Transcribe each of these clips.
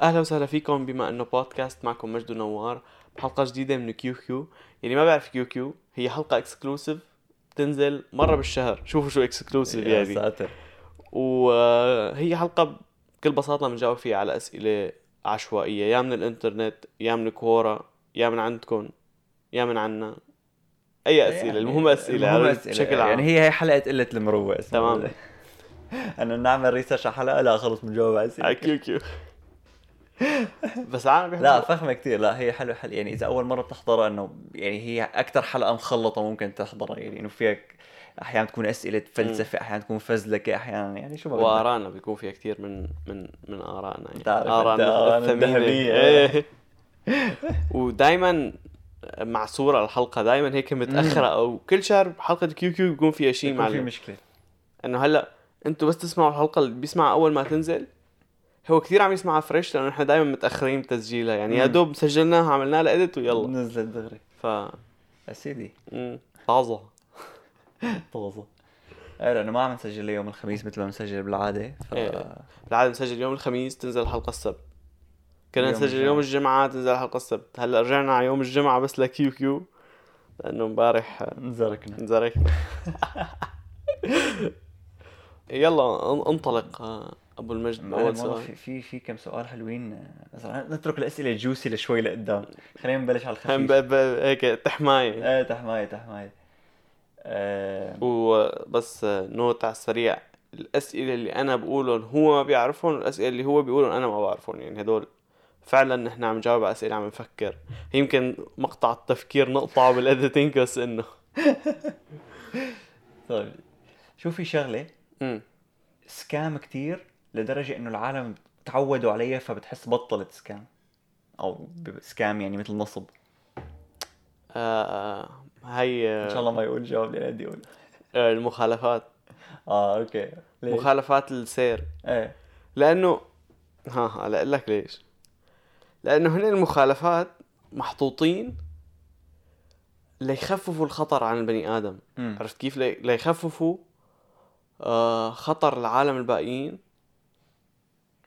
أهلا وسهلا فيكم بما إنه بودكاست معكم مجد ونوار بحلقه جديدة من QQ. اللي ما بيعرف QQ هي حلقة exclusive بتنزل مرة بالشهر. شوفوا شو exclusive يا يعني. ساتر. وهي حلقة بكل بساطة بنجاوب فيها على أسئلة عشوائية. يا من الإنترنت يا من Quora يا من عندكم يا من عنا. أي أسئلة يعني المهم أسئلة المهم؟ أسئلة. بشكل عام. يعني هي هي حلقة قلة المروة اسمها. تمام. انه نعمل research على حلقة لا خلص بنجاوب على على اسئلة QQ. بس عالم بيحبوا لا فخمة كثير لا هي حلوة حلوة يعني إذا أول مرة بتحضرها إنه يعني هي أكثر حلقة مخلطة ممكن تحضرها. يعني إنه فيك أحيانا تكون أسئلة فلسفة أحيانا تكون فزلكة أحيانا يعني شو وارائنا بيكون فيها كثير من من من آرائنا يعني. ارائنا. إيه ودائما مع صورة الحلقة دائما هيك متأخرة أو كل شهر حلقة QQ بيكون فيها شيء يكون في مشكلة. إنه هلأ أنتوا بس تسمعوا الحلقة اللي بيسمعها أول ما تنزل هو كثير عم يسمعها fresh لأنه إحنا دائما متأخرين بتسجيلها. يعني يا. دوب سجلناها عملنا لها edit ويلا. نزلت دغري. ف يا سيدي. مم. طازة. طازة. إيه لأنه ما عم نسجل يوم الخميس مثل ما بنسجل بالعادة ف إيه. بالعادة نسجل يوم الخميس تنزل الحلقة السبت. كنا نسجل يوم الجمعة تنزل الحلقة السبت. هلأ رجعنا على يوم الجمعة بس ل QQ لأنه امبارح انزركنا. انزركنا. يلا أن- انطلق. آه، أبو المجد والله سؤال في في في كم سؤال حلوين. آه، بس رح نترك الأسئلة ال juicy لشوي لقدام. خلينا نبلش على الخفيف. هيك تحماية إيه تحماية تحماية آه، وبس آه، note على السريع. الأسئلة اللي أنا بقولهم هو ما بيعرفهم والأسئلة اللي هو بيقولهم أنا ما بعرفهم. يعني هدول فعلا نحن عم نجاوب على أسئلة عم نفكر. يمكن مقطع التفكير نقطعه بال editing بس إنه. طيب شو في شغلة. سكام كتير. لدرجة إنه العالم تعودوا عليها فبتحس بطلت سكام. أو سكام يعني مثل نصب. آه هي إن شاء الله ما يقول جواب اللي بدي أقول آه المخالفات. آه أوكي. ليش؟ مخالفات السير. إيه. لأنه ها هلا أقول لك ليش. لأنه هن المخالفات محطوطين ليخففوا الخطر عن البني آدم. مم. عرفت كيف؟ لي- ليخففوا آه خطر العالم الباقيين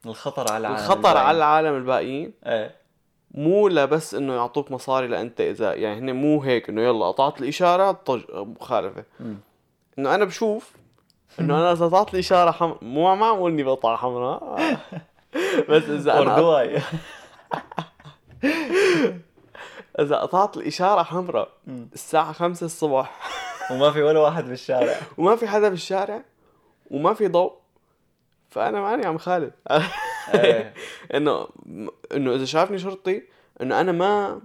الخطر على العالم الخطر الباقي. على العالم الباقيين إيه. مو لبس إنه يعطوك مصاري لأنت اذا يعني هن مو هيك إنه يلا قطعت الإشارة طج مخالفة. إنه أنا بشوف إنه أنا إذا قطعت الإشارة حم... مو معقول إني بقطع حمراء. بس إذا أنا إذا قطعت الإشارة حمراء. الساعة خمسة الصبح. وما في ولا واحد بالشارع. وما في حدا بالشارع وما في ضوء فأنا ماني عم خالف إيه. إنه إنه إذا شافني شرطي إنه أنا ما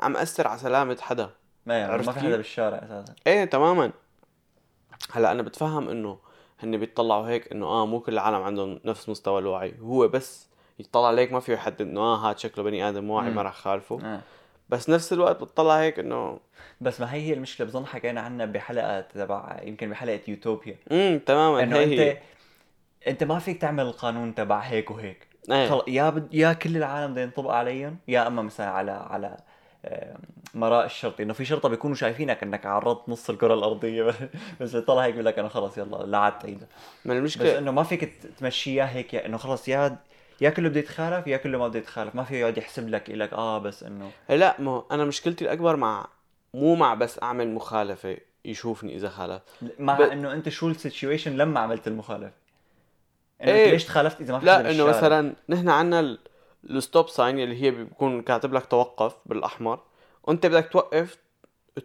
عم اثر على سلامة حدا. ما يعني ما في؟ حدا بالشارع أساسا. إيه تماما. هلأ أنا بتفهم إنه هن بيطلعوا هيك إنه آه مو كل العالم عندهم نفس مستوى الوعي. هو بس يطلع عليك ما في يحدد إنه آه هاد شكله بني آدم واعي. ما راح خالفه. آه. بس نفس الوقت بتطلع هيك إنه بس ما هي هي المشكلة بظن حكينا عنها بحلقة تبع يمكن بحلقة يوتوبيا. امم تماما إنه أنت أنت ما فيك تعمل القانون تبع هيك وهيك. خلص يا بد... يا كل العالم بده ينطبق عليهم يا أما مثلا على على آه، مراء الشرطي إنه في شرطة بيكونوا شايفينك إنك عرضت نص الكرة الأرضية. بس طلع هيك بيقول لك أنا خلص يلا لا عاد تعيدها من بس المشكلة إنه ما فيك تمشيها هيك يا إنه خلص يا يا كله بده يتخالف يا كله ما بده يتخالف. ما في يقعد يحسب لك يقول لك آه بس إنه لا ما أنا مشكلتي الأكبر مع مو مع بس أعمل مخالفة يشوفني إذا خالف. مع ب- إنه أنت شو ال situation لما عملت المخالفة؟ إنه إيه. ليش تخالفت إذا ما في لا إنه؟ مثلا نحن ال- ال stop sign اللي هي بيكون كاتب لك توقف بالأحمر وانت بدك توقف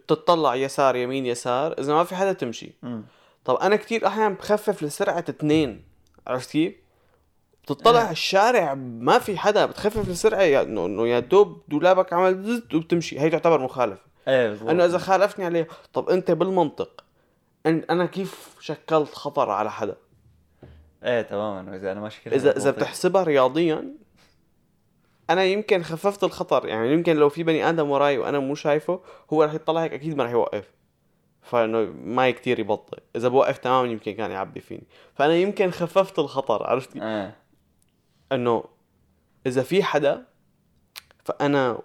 تطلع يسار يمين يسار إذا ما في حدا تمشي مم. طب أنا كتير أحيانا بخفف لسرعة اثنين عرفت كيف؟ بتطلع آه. الشارع ما في حدا بتخفف السرعه يا انه إنه يا دوب دولابك عمل زت وبتمشي هي تعتبر مخالفة إيه إنه إذا خالفتني عليه طب أنت بالمنطق أن- أنا كيف شكلت خطر على حدا إيه تماما. اذا أنا ماشي كل اذا إذا. بتحسبها رياضيا أنا يمكن خففت الخطر. يعني يمكن لو في بني آدم وراي وأنا مو شايفه هو رح يطلع هيك أكيد ما رح يوقف. فإنه ما كتير يبطئ. إذا بوقف تماما يمكن كان يعبي فيني. فأنا يمكن خففت الخطر عرفت؟ كيف؟ إيه. إنه إذا في حدا فأنا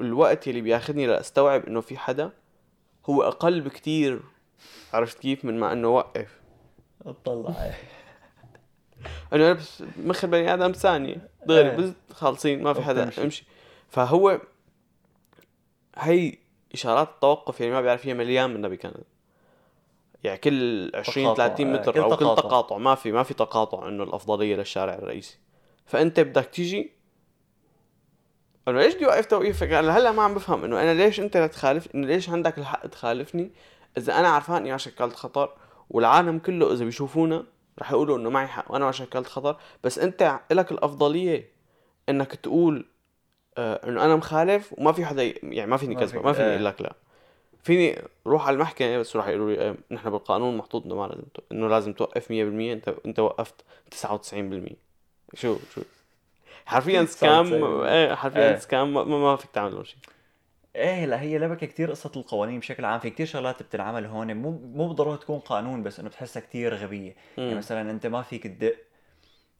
الوقت اللي بياخذني لأستوعب إنه في حدا هو أقل بكتير. عرفت كيف؟ من ما إنه وقف. أطلع. إيه انه أنا بس مخ البني آدم ثانية إيه. بس خالصين ما في حدا. أمشي فهو هي إشارات التوقف يعني ما بيعرف فيها مليان منها بكندا يعني كل 20 تقاطع. 30 آه، متر كل أو كل تقاطع. ما في ما في تقاطع إنه الأفضلية للشارع الرئيسي فأنت بدك تيجي انه ليش بدي اوقف توقيفك أنا هلأ ما عم بفهم إنه أنا ليش أنت تخالف إنه ليش عندك الحق تخالفني إذا أنا عرفان إني شكلت خطر والعالم كله إذا بيشوفونا رح يقولوا إنه معي حق وأنا ما شكلت خطر. بس أنت لك الأفضلية إنك تقول آه إنه أنا مخالف وما في حدا ي- يعني ما فيني كذبك ما فيني آه. أقول لك لا. فيني روح على المحكمة بس راح يقولوا لي آه نحن بالقانون محطوط إنه ما لازم إنه لازم توقف 100% أنت أنت وقفت 99% شو شو؟ حرفيا سكام 99%. إيه حرفيا إيه. سكام ما, ما فيك تعمل شيء. إيه لا هي لبكه كتير قصة القوانين بشكل عام في كتير شغلات بتنعمل هون مو مو بالضرورة تكون قانون بس إنه بتحسها كتير غبية. يعني مم. مثلا أنت ما فيك تدق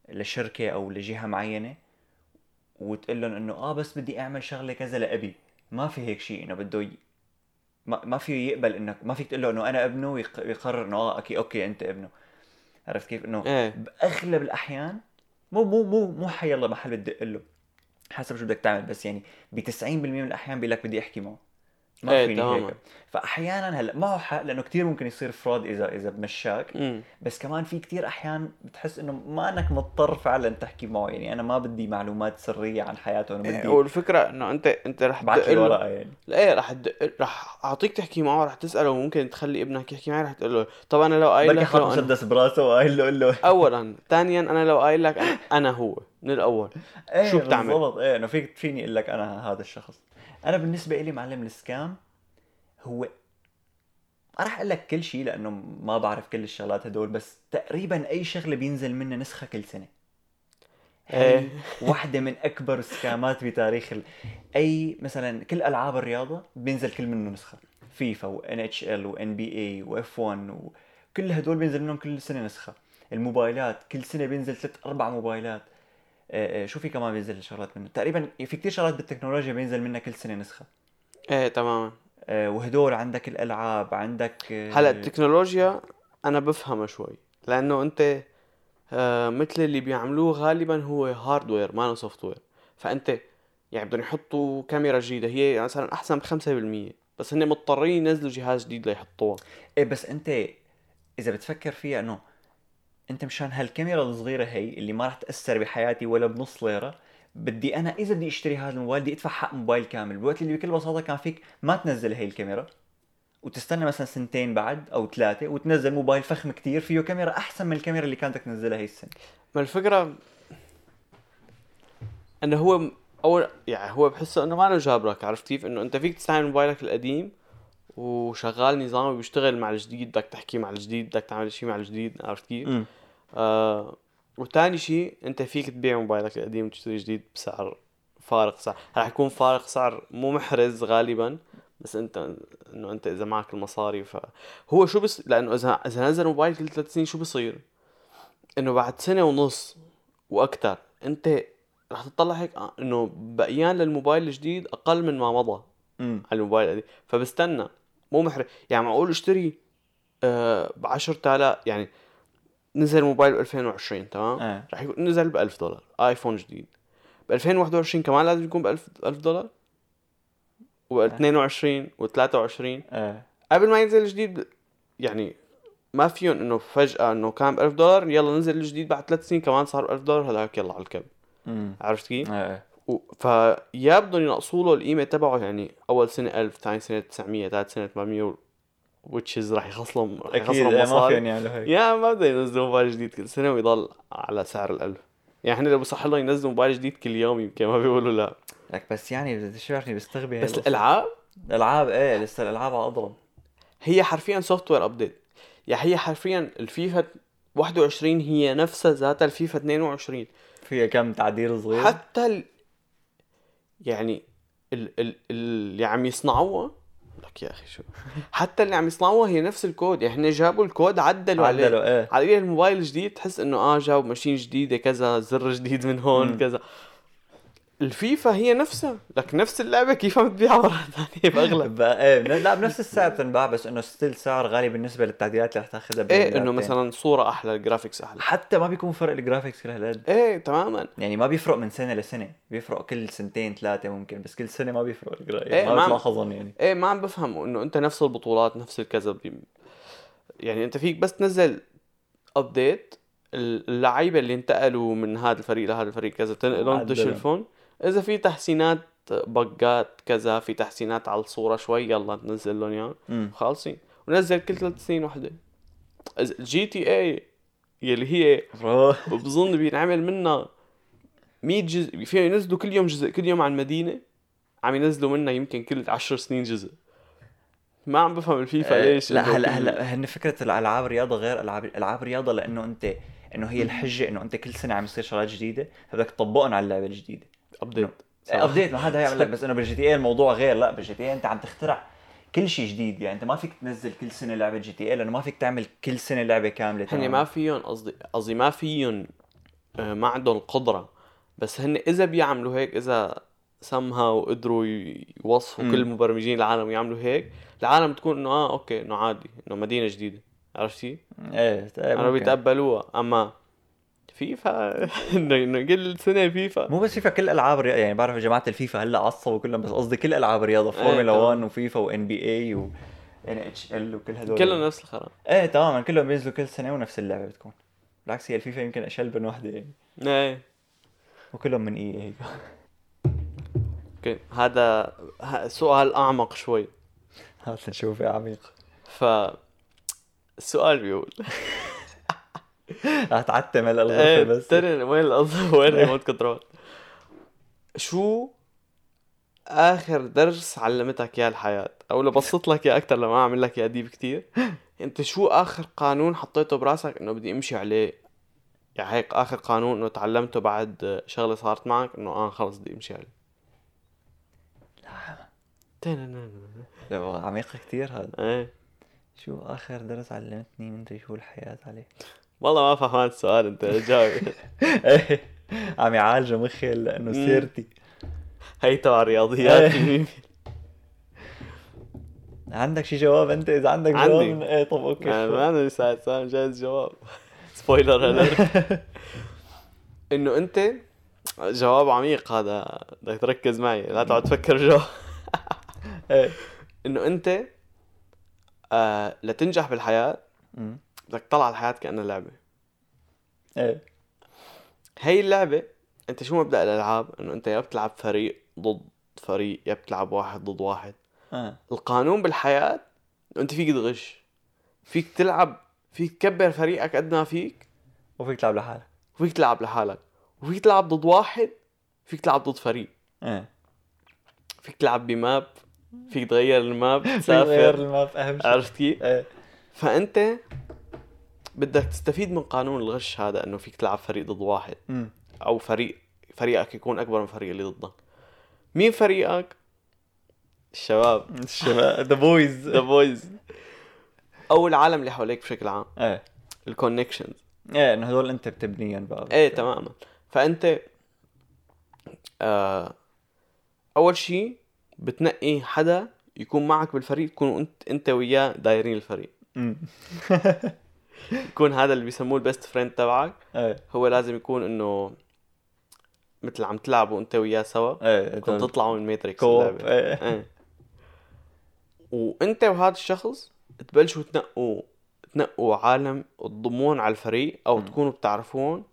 لشركة أو لجهة معينة وتقول لهم إنه آه بس بدي أعمل شغلة كذا لأبي. ما في هيك شيء إنه بده ي... ما, ما فيه يقبل إنك ما فيك تقول له إنه أنا ابنه ويق- ويقرر إنه آه okay okay أنت ابنه. عرفت كيف؟ إنه إيه. بأغلب الأحيان مو مو مو مو حيلا محل بتدق له. حسب شو بدك تعمل بس يعني ب 90% من الأحيان بيقول لك بدي أحكي معه. ما إيه، فيني تماماً. هيك فاحيانا هلأ معه حق لأنه كثير ممكن يصير فراد إذا إذا بمشاك. امم بس كمان في كتير أحيان بتحس إنه ما إنك مضطر فعلا تحكي معه يعني أنا ما بدي معلومات سرية عن حياته أنا بدي والفكرة إنه أنت أنت رح تدق له الورقه يعني. لا إيه رح رح أعطيك تحكي معه رح تسأله ممكن تخلي ابنك يحكي معي رح تقول له طب أنا لو قايل لك لو. مسدس براسه وقايل له قول له. اولا. ثانيا أنا لو قايل لك أنا هو من الأول. إيه شو بتعمل؟ بالضبط. إيه إنه فيك فيني أقول لك أنا هذا الشخص. أنا بالنسبة لي معلم السكام هو ما راح أقول لك كل شيء لأنه ما بعرف كل الشغلات هدول بس تقريبا أي شغلة بينزل منها نسخة كل سنة. هي إيه. واحدة من أكبر السكامات بتاريخ ال... أي مثلا كل ألعاب الرياضة بينزل كل منه نسخة. فيفا و NHL و NBA و F1 وكل هدول بينزل منهم كل سنة نسخة. الموبايلات كل سنة بينزل ثلاث أربع موبايلات. شو في كمان بينزل شغلات منه؟ تقريبا في كتير شغلات بالتكنولوجيا بينزل منها كل سنة نسخة. إيه تماما. آه، وهدول عندك الألعاب عندك آه، هلا التكنولوجيا أنا بفهمها شوي لأنه أنت آه مثل اللي بيعملوه غالبا هو hardware ما software فأنت يعني بدهم يحطوا كاميرا جديدة هي مثلا أحسن ب 5% بس هن مضطرين ينزلوا جهاز جديد ليحطوها. إيه بس أنت إذا بتفكر فيها إنه أنت مشان هالكاميرا الصغيرة هي اللي ما راح تأثر بحياتي ولا بنص ليرة بدي أنا إذا بدي أشتري هذا الموبايل بدي أدفع حق موبايل كامل. بالوقت اللي بكل بساطة كان فيك ما تنزل هي الكاميرا وتستنى مثلا سنتين بعد أو ثلاثة وتنزل موبايل فخم كتير فيه كاميرا أحسن من الكاميرا اللي كانت تنزلها هي السنة. ما الفكرة إنه هو اول يعني هو بحسه إنه ما له جابرك عرفت كيف؟ إنه أنت فيك تستعمل موبايلك القديم وشغال نظامي بيشتغل مع الجديد بدك تحكي مع الجديد بدك تعمل شيء مع الجديد عرفت كيف؟ آه وتاني شيء أنت فيك تبيع موبايلك القديم وتشتري جديد بسعر فارق سعر رح يكون فارق سعر مو محرز غالبا بس أنت إنه أنت إذا معك المصاري فهو شو بس لأنه إذا إذا نزل موبايل كل ثلاث سنين شو بصير؟ إنه بعد سنة ونص وأكثر أنت رح تطلع هيك آه، إنه بقيان للموبايل الجديد أقل من ما مضى على الموبايل القديم. فبستنى مو محرج يعني معقول اشتري آه ب 10000 يعني نزل موبايل ب 2020 تمام؟ آه رح يكون نزل ب 1000 دولار آيفون جديد. ب 2021 كمان لازم يكون ب 1000 1000 دولار و 22 و 23 آه قبل ما ينزل الجديد يعني ما فيهم إنه فجأة إنه كان ب 1000 دولار يلا نزل الجديد بعد ثلاث سنين كمان صار ب 1000 دولار هذاك يلا على الكب عرفت كيف؟ آه و... فيا بدهم ينقصوا له القيمة تبعه يعني أول سنة 1000 ثاني سنة 900 ثالث سنة 800 و... which is راح يخسرهم أكيد إيه، ما فيهم يعملوا هيك. يا ما بدهم ينزلوا موبايل جديد كل سنة ويضل على سعر الألف. يعني إحنا لو بصح لهم ينزلوا موبايل جديد كل يوم يمكن ما بيقولوا لا. لك بس يعني شو بيعرفني بستغبي بس القصة. الألعاب؟ الألعاب إيه لسه الألعاب على أضرب. هي حرفيا software update يعني هي حرفيا الفيفا 21 هي نفسها ذاتها الفيفا 22 فيها كم تعديل صغير؟ حتى ال... يعني ال... ال... اللي عم يصنعوها لك يا أخي شو؟ حتى اللي عم يصنعوها هي نفس الكود يعني جابوا الكود عدلوا عليه. عدلوا إيه. على الموبايل الجديد تحس إنه آه جابوا machine جديدة كذا زر جديد من هون. كذا. الفيفا هي نفسها لك نفس اللعبة كيف عم تبيعها مره ثانية باغلى بقى إيه لا بنفس السعر بتنباع بس إنه still سعر غالي بالنسبة للتعديلات اللي رح تاخذها إيه. إنه مثلا صورة أحلى ال graphics أحلى. حتى ما بيكون فرق ال graphics كل هالقد. إيه تماما. يعني ما بيفرق من سنة لسنة بيفرق كل سنتين ثلاثة ممكن بس كل سنة ما بيفرق ال gra- إيه، ما ما- بتلاحظهم يعني. إيه ما عم بفهم إنه أنت نفس البطولات نفس الكذا يعني أنت فيك بس تنزل update اللعيبة اللي انتقلوا من هذا الفريق لهذا الفريق كذا تنقلهم وعدلهم. تشوفون إذا في تحسينات بقات كذا في تحسينات على الصورة شوي يلا تنزل لهم اياهم خالصين. ونزل كل ثلاث سنين وحدة. GTA يلي هي بظن بينعمل منها 100 جزء فيها ينزلوا كل يوم جزء كل يوم على المدينة عم ينزلوا منها يمكن كل 10 سنين جزء. ما عم بفهم الفيفا ليش. لا هلا هلا هن فكرة الألعاب رياضة غير ألعاب ألعاب رياضة لأنه أنت إنه هي الحجة إنه أنت كل سنة عم يصير شغلات جديدة فبدك تطبقهم على اللعبة الجديدة. update update ما هذا هيعمل لك بس إنه بال GTA الموضوع غير لا بال GTA أنت عم تخترع كل شيء جديد يعني أنت ما فيك تنزل كل سنة لعبة GTA لأنه ما فيك تعمل كل سنة لعبة كاملة هن. ما فيهم قصدي قصدي ما فيهم آه، ما عندهم القدره بس هن إذا بيعملوا هيك إذا سمها وقدروا يوصفوا. كل مبرمجين العالم يعملوا هيك العالم تكون إنه آه okay إنه عادي إنه مدينة جديدة عرفتي؟ إيه إيه، أنا. بيتقبلوها أما فيفا. انه كل سنة فيفا. مو بس فيفا كل ألعاب الرياضه يعني بعرف جماعة الفيفا هلأ عصبوا كلهم بس قصدي كل ألعاب الرياضة فورمولا تمام. 1 وفيفا و NBA و NHL وكل هدول كله نفس الخرا إيه تماما كلهم بينزلوا كل سنة ونفس اللعبة بتكون. بالعكس هي الفيفا يمكن أشل من وحده يعني. إيه. وكلهم من EA هيك okay هذا سؤال أعمق شوي. هات نشوف يا عميق. ف السؤال بيقول رح تعتم هلا الغرفة إيه بس. وين القصد وين remote control شو آخر درس علمتك اياه الحياة؟ أو لو بسط لك اياه أكثر لما اعمل لك اياه deep كتير. أنت شو آخر قانون حطيته براسك إنه بدي أمشي عليه؟ يعني هيك آخر قانون إنه تعلمته بعد شغلة صارت معك إنه آه خلص بدي أمشي عليه. لا، عميق كثير هذا. إيه. شو آخر درس علمتني؟ من شو الحياة عليه. والله ما فهمت السؤال انت جاوب عم يعالج مخي لأنه. سيرتي هي تبع رياضيات إيه. عندك شي جواب انت إذا عندك جواب عندي. إيه طب أوكي شو؟ ما أنا لسه سؤال جاهز جواب سبويلر إنه أنت جواب عميق هذا بدك تركز معي لا تقعد تفكر جواب إيه إنه أنت آه لتنجح بالحياة مم. بدك تطلع الحياة كأنها لعبة. إيه. هي اللعبة أنت شو مبدأ الألعاب؟ إنه أنت يا بتلعب فريق ضد فريق يا بتلعب واحد ضد واحد. آه القانون بالحياة أنت فيك تغش. فيك تلعب فيك تكبر فريقك قد ما فيك. وفيك تلعب لحالك. وفيك تلعب لحالك. وفيك تلعب ضد واحد فيك تلعب ضد فريق. إيه. فيك تلعب ب map فيك تغير ال map تسافر. ال map أهم شيء. عرفت كيف؟ إيه. فأنت بدك تستفيد من قانون الغش هذا إنه فيك تلعب فريق ضد واحد. مم. أو فريق فريقك يكون أكبر من الفريق اللي ضدك. مين فريقك؟ الشباب. الشباب. the boys the boys أو العالم اللي حواليك بشكل عام. إيه. ال connections إيه إنه هدول أنت بتبنيهم بقى. إيه تماما. فأنت آه أول شيء بتنقي حدا يكون معك بالفريق تكونوا أنت أنت وياه دايرين الفريق. يكون هذا اللي بيسموه ال best friend تبعك إيه هو لازم يكون إنه مثل عم تلعبوا أنت وياه سوا إيه كنت تطلعوا من Matrix إيه إيه وأنت وهذا الشخص تبلشوا تنقوا تنقوا عالم تضمون على الفريق أو مم. تكونوا بتعرفون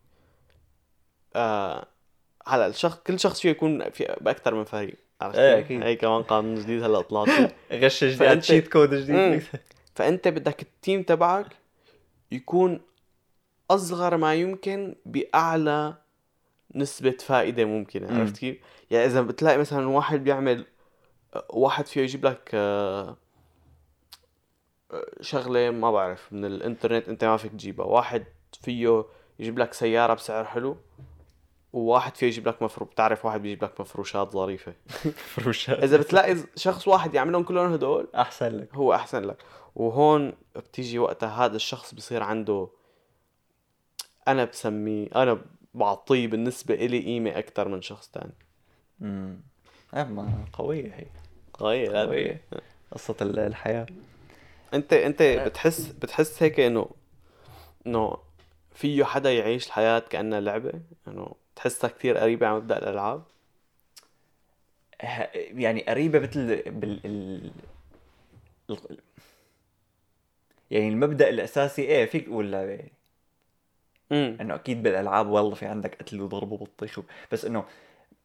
آه هلا الشخص كل شخص فيه يكون في باكثر من فريق عرفت إيه؟ أكيد. هي كمان قانون جديد هلا طلعت. غش جديد فأنت- cheat code. جديد فأنت بدك ال team تبعك يكون أصغر ما يمكن بأعلى نسبة فائدة ممكنة مم. عرفت كيف؟ يعني إذا بتلاقي مثلا واحد بيعمل واحد فيه يجيب لك آه، آه، شغلة ما بعرف من الإنترنت أنت ما فيك تجيبها واحد فيه يجيب لك سيارة بسعر حلو وواحد فيه يجيب لك مفروض بتعرف واحد بيجيب لك مفروشات ظريفة فروشات إذا بتلاقي شخص واحد يعملهم كلهم هدول أحسن لك هو أحسن لك وهون بتيجي وقتها هذا الشخص بصير عنده أنا بسميه أنا بعطيه بالنسبة إلي قيمة أكثر من شخص تاني. امم اما قوية هي. قوية لا. قوية. قصة ال- الحياة. أنت أنت بتحس بتحس هيك إنه إنه فيه حدا يعيش الحياة كأنها لعبة؟ إنه تحسها كثير قريبة على مبدأ الألعاب؟ ه- يعني قريبة مثل بال ال... يعني المبدأ الأساسي إيه فيك تقول لعبه يعني. إنه أكيد بالألعاب والله في عندك قتل وضرب وبطيخ بس إنه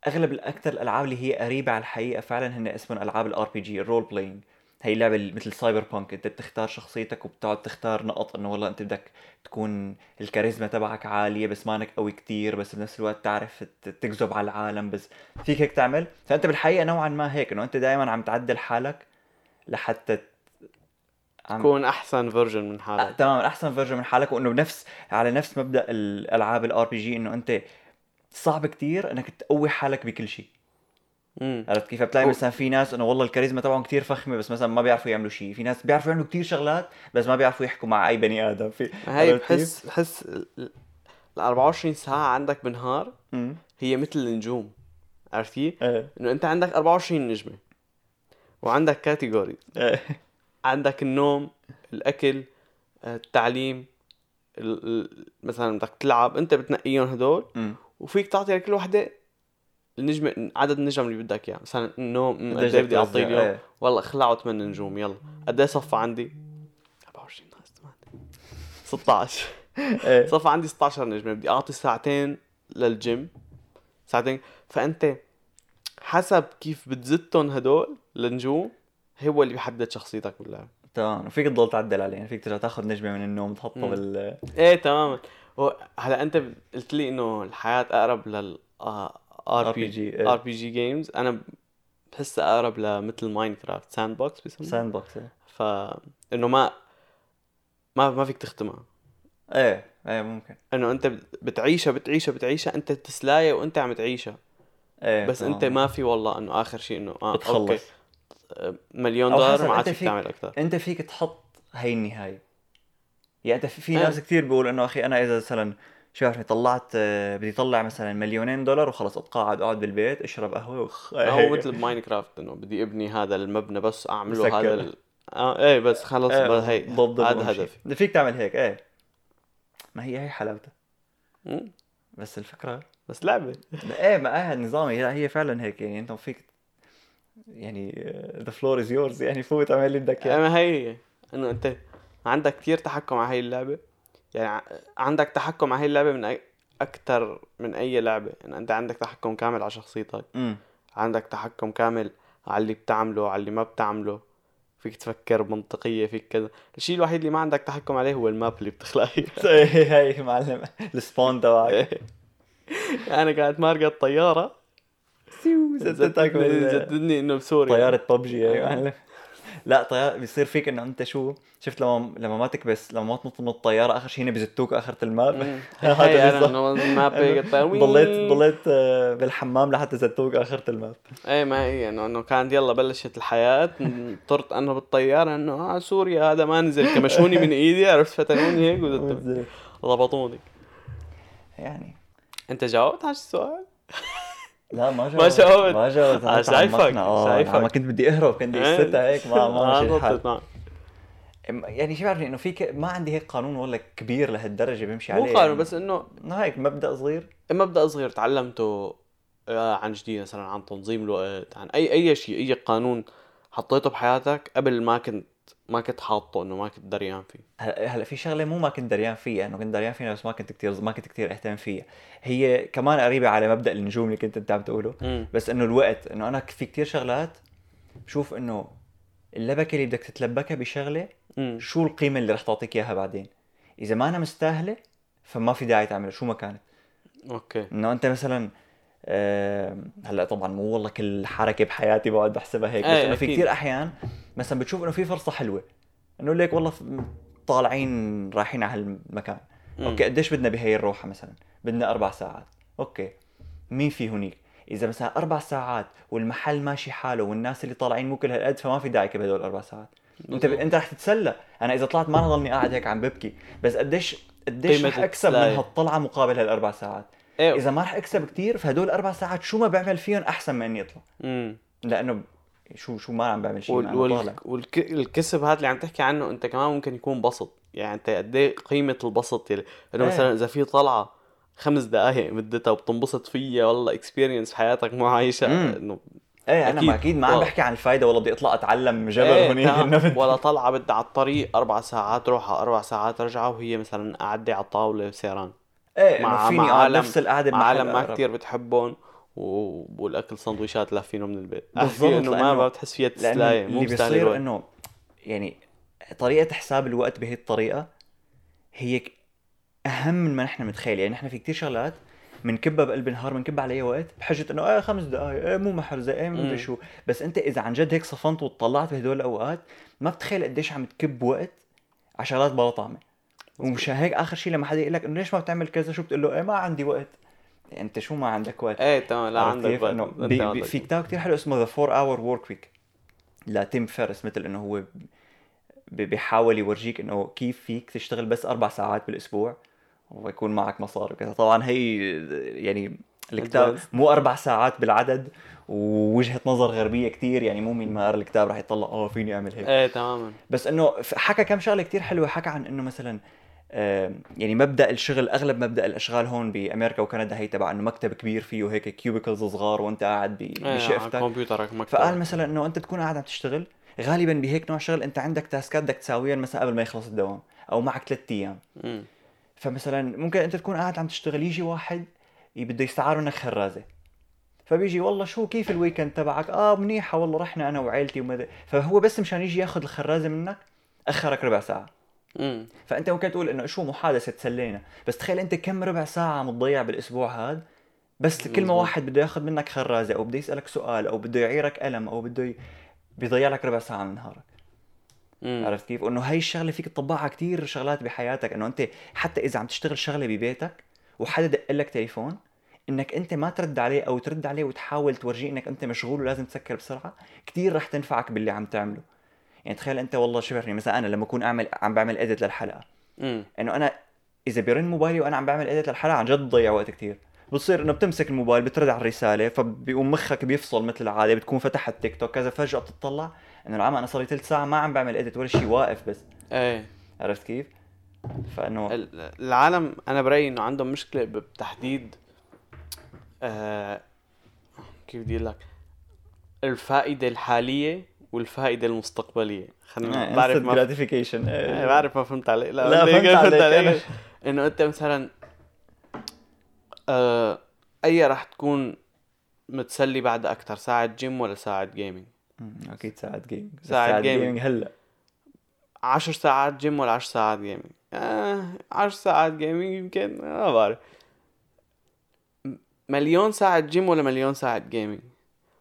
أغلب الاكثر الألعاب اللي هي قريبة على الحقيقة فعلا هن اسمهم ألعاب ال RPG ال role playing هي اللعبه مثل Cyberpunk أنت بتختار شخصيتك وبتقعد تختار نقط إنه والله أنت بدك تكون الكاريزما تبعك عالية بس مانك قوي كتير بس بنفس الوقت تعرف تجذب على العالم بس فيك هيك تعمل. فأنت بالحقيقة نوعا ما هيك إنه أنت دائما عم تعدل حالك لحتى تكون أحسن version من آه، حالك تماما أحسن version من حالك وإنه بنفس على نفس مبدأ الالعاب ال RPG إنه أنت صعب كتير إنك تقوي حالك بكل شيء. عرفت كيف؟ بتلاقي مثلا في ناس إنه والله الكاريزما تبعهم كتير فخمة بس مثلا ما بيعرفوا يعملوا شيء. في ناس بيعرفوا يعملوا كتير شغلات بس ما بيعرفوا يحكوا مع أي بني آدم. في هاي؟ بحس بحس ال ال 24 ساعة عندك بالنهار. هي مثل النجوم. عرفت كيف؟ إيه. إنه أنت عندك 24 نجمة وعندك كاتيجوري عندك النوم الأكل آه، التعليم ال- ال- مثلا بدك تلعب أنت بتنقيهم هدول أمم. وفيك تعطي لكل وحدة النجمة عدد النجم اللي بدك إياه. مثلا النوم قد إيه بدك بدي اعطيه؟ اليوم؟ إيه. والله خلعوا 8 نجوم يلا. قد إيه صفى عندي؟ 24 ناقص 8 16 إيه. صفى عندي 16 نجمة. بدي أعطي ساعتين للجيم. ساعتين. فأنت حسب كيف بتزتهم هدول النجوم هو اللي بيحدد شخصيتك باللعب تمام. وفيك تضل تعدل عليه يعني فيك ترجع تاخذ نجمة من النوم تحطها. بال إيه تماما. هلا أنت قلت لي إنه الحياة أقرب لل ار بي جي. ار بي جي جيمز أنا بحسها أقرب لمثل Minecraft sandbox بيسموها sandbox إيه. ف إنه ما ما ما فيك تختمها. إيه إيه ممكن. إنه أنت بتعيشها بتعيشها بتعيشها. أنت بتسلاية وأنت عم تعيشها. إيه بس أنت. ما في والله إنه آخر شيء إنه آه okay. بتخلص. آه، مليون دولار ما عاد فيك تعمل أكثر أنت فيك تحط هي النهاية يعني أنت في, إيه. ناس كثير بيقولوا إنه أخي أنا إذا مثلا شو عارفني طلعت آه، بدي اطلع مثلا مليونين دولار وخلص أتقاعد أقعد بالبيت أشرب قهوة وخ هو مثل بماينكرافت إنه بدي أبني هذا المبنى بس أعمله مسكر. هذا ال... آه إيه بس خلص إيه، بس هي هذا. هدفي فيك تعمل هيك إيه ما هي هي حلاوتها. بس الفكرة بس لعبة إيه ما قاعد نظامي هي هي فعلا هيك يعني أنت فيك يعني the floor is yours يعني فوت اعمل اللي بدك اياه ما هي إنه أنت عندك كثير تحكم على هاي اللعبة. يعني عندك تحكم على هاي اللعبة من أي... أكثر من أي لعبة. يعني أنت عندك تحكم كامل على شخصيتك. امم عندك تحكم كامل على اللي بتعمله على اللي ما بتعمله. فيك تفكر بمنطقية فيك كذا. الشيء الوحيد اللي ما عندك تحكم عليه هو ال map اللي بتخلقه هي هي معلم ال spawn تبعك. أنا كانت مارقة الطيارة. زتتك بال- زتتني إنه بسوريا. طيارة ببجي يا معلم لا طيارة بيصير فيك إنه أنت شو شفت لما لما ما تكبس لما ما تنط من الطيارة آخر شيء هنا بزتوك آخرة ال map. هذا. إنه الماب ضليت ضليت آه، بالحمام لحتى زتوك آخرة الماب. إيه ما هي انه إنه كانت يلا بلشت الحياة. طرت أنا بالطيارة إنه آه سوريا هذا ما نزل. كمشوني من إيدي عرفت؟ فتنوني هيك. ضبطوني. يعني. أنت جاوبت على السؤال؟ لا ما ما جاوبت. ما جاوبت آه، شايفك،. آه شايفك. ما كنت بدي أهرب كنت بدي استتها هيك ما ما معك. يعني شو بعرفني إنه في ك... ما عندي هيك قانون والله كبير لهالدرجة بمشي مو عليه قانون يعني. بس إنه هيك مبدأ صغير مبدأ صغير تعلمته آه، عن جديد مثلا عن تنظيم الوقت عن اي أي شيء أي قانون حطيته بحياتك قبل ما كنت ما كنت حاطه إنه ما كنت دريان فيه. هلا هلا في شغلة مو ما كنت دريان فيها إنه كنت دريان فيها بس ما كنت كثير ما كنت كثير أهتم فيها. هي كمان قريبة على مبدأ النجوم اللي كنت أنت عم تقوله امم بس إنه الوقت إنه أنا في كثير شغلات بشوف إنه اللبكة اللي بدك تتلبكها بشغلة شو القيمة اللي رح تعطيك إياها بعدين؟ إذا مانا مستاهلة فما في داعي تعملها شو ما كانت okay. إنه أنت مثلا هلا طبعا مو والله كل حركة بحياتي بقعد بحسبها هيك بس إيه، إنه في. كثير أحيان مثلا بتشوف إنه في فرصة حلوة إنه ليك والله طالعين رايحين على هالمكان. مم. okay قديش بدنا بهي الروحة مثلا؟ بدنا أربع ساعات. okay مين في هنيك؟ إذا مثلا أربع ساعات والمحل ماشي حاله والناس اللي طالعين مو كل هالقد فما في داعي بهدول الأربع ساعات. أنت ب... أنت رح تتسلى. أنا إذا طلعت ما رح ضلني قاعد هيك عم ببكي. بس قديش قديش رح أكسب من. هالطلعة مقابل هالأربع ساعات؟ إيه إذا ما رح أكسب كتير فهدول أربع ساعات شو ما بعمل فيهم أحسن ما إني أطلع امم لأنه شو شو ما عم بعمل شيء وال... وال... والكسب هذا اللي عم تحكي عنه أنت كمان ممكن يكون بسط يعني أنت قد إيه قيمة البسط يلي إنه إيه. مثلا إذا في طلعة خمس دقائق مدتها وبتنبسط فيها والله اكسبيرينس حياتك مو عايشها مم. إنه إيه أنا أكيد. ما أكيد ما عم. بحكي عن الفايدة والله بدي أطلع أتعلم جبل إيه هونيك بدي- ولا طلعة بدها على الطريق أربع ساعات روحها أربع ساعات ارجعها وهي مثلا قاعدة على الطاولة سيران إيه مع- فيني مع اقعد عالم- نفس القعدة مع عالم ما. كتير بتحبهم و- والأكل سندويشات لافينه من البيت بالضبط، إنه ما بتحس فيها لأنه تسلايه مو اللي بيصير. إنه يعني طريقة حساب الوقت بهي الطريقة هي أهم من ما نحن متخيل يعني نحن في كتير شغلات بنكبها بقلب النهار بنكبها على اي وقت بحجة إنه إيه خمس دقائق إيه مو محرزة إيه. مدري شو بس أنت إذا عن جد هيك صفنت وطلعت بهدول الأوقات ما بتخيل قديش عم تكب وقت على شغلات بلا طعمة ومشان هيك آخر شيء لما حدا يقول لك إنه ليش ما بتعمل كذا؟ شو بتقول له؟ إيه ما عندي وقت. يعني أنت شو ما عندك وقت؟ إيه تمام لا عندك؟ وقت. إنه بي بي في كتاب كتير حلو اسمه The 4 Hour Work Week ل Tim Ferriss مثل إنه هو بيحاول يورجيك إنه كيف فيك تشتغل بس أربع ساعات بالأسبوع ويكون معك مصاري وكذا. طبعا هي يعني الكتاب. مو أربع ساعات بالعدد ووجهة نظر غربية كتير يعني مو مين ما قرا الكتاب راح يطلع آه فيني أعمل هيك. إيه تماما. بس إنه حكى كم شغلة كتير حلوة. حكى عن إنه مثلا يعني مبدأ الشغل أغلب مبدأ الأشغال هون بأمريكا وكندا هي تبع إنه مكتب كبير فيه هيك cubicles صغار وأنت قاعد على بشقفتك. كمبيوترك مكتب فقال مثلا إنه أنت تكون قاعد عم تشتغل غالبا بهيك نوع شغل أنت عندك تاسكات بدك تساويها مثلا قبل ما يخلص الدوام أو معك ثلاث أيام. فمثلا ممكن أنت تكون قاعد عم تشتغل يجي واحد بده يستعار منك خرازة. فبيجي والله شو كيف الويكند تبعك؟ آه منيحة والله رحنا أنا وعيلتي ومدري. فهو بس مشان يجي ياخذ الخرازة منك أخرك ربع ساعة. مم. فأنت ممكن تقول إنه شو محادثة تسلينا بس تخيل أنت كم ربع ساعة عم تضيع بالأسبوع هذا. بس كل ما. واحد بده ياخذ منك خرازة أو بده يسألك سؤال أو بده يعيرك قلم أو بده ي... بيضيع لك ربع ساعة من نهارك. مم. عرفت كيف؟ انه هاي الشغلة فيك تطبقها كتير شغلات بحياتك. إنه أنت حتى إذا عم تشتغل شغلة ببيتك وحدا دق لك تليفون إنك أنت ما ترد عليه أو ترد عليه وتحاول تورجيه إنك أنت مشغول ولازم تسكر بسرعة كتير رح تنفعك باللي عم تعمله. يعني تخيل أنت والله شبهني مثلا أنا لما أكون اعمل عم بعمل اديت للحلقة. إنه أنا إذا بيرن موبايلي وأنا عم بعمل edit للحلقة عن جد بضيع وقت كتير بتصير إنه بتمسك الموبايل بترد على الرسالة فبيقوم مخك بيفصل مثل العادة بتكون فتحت تيك توك كذا فجأة بتطلع إنه العمى أنا صار لي ثلث ساعة ما عم بعمل edit ولا شيء واقف بس إيه عرفت كيف؟ فإنه ال- العالم أنا برأيي إنه عندهم مشكلة بتحديد آه كيف بدي أقول لك الفائدة الحالية والفائدة المستقبلية. خلينا بعرف ما gratification إيه، بعرف ما فهمت عليك لا، قصدي فهمت عليك. إنه أنت مثلا آه أي راح تكون متسلي بعد أكثر ساعة جيم ولا ساعة gaming أكيد ساعة gaming بس ساعة gaming. gaming هلأ. عشر ساعات جيم ولا عشر ساعات gaming آه عشر ساعات gaming يمكن ما بعرف. مليون ساعة جيم ولا مليون ساعة gaming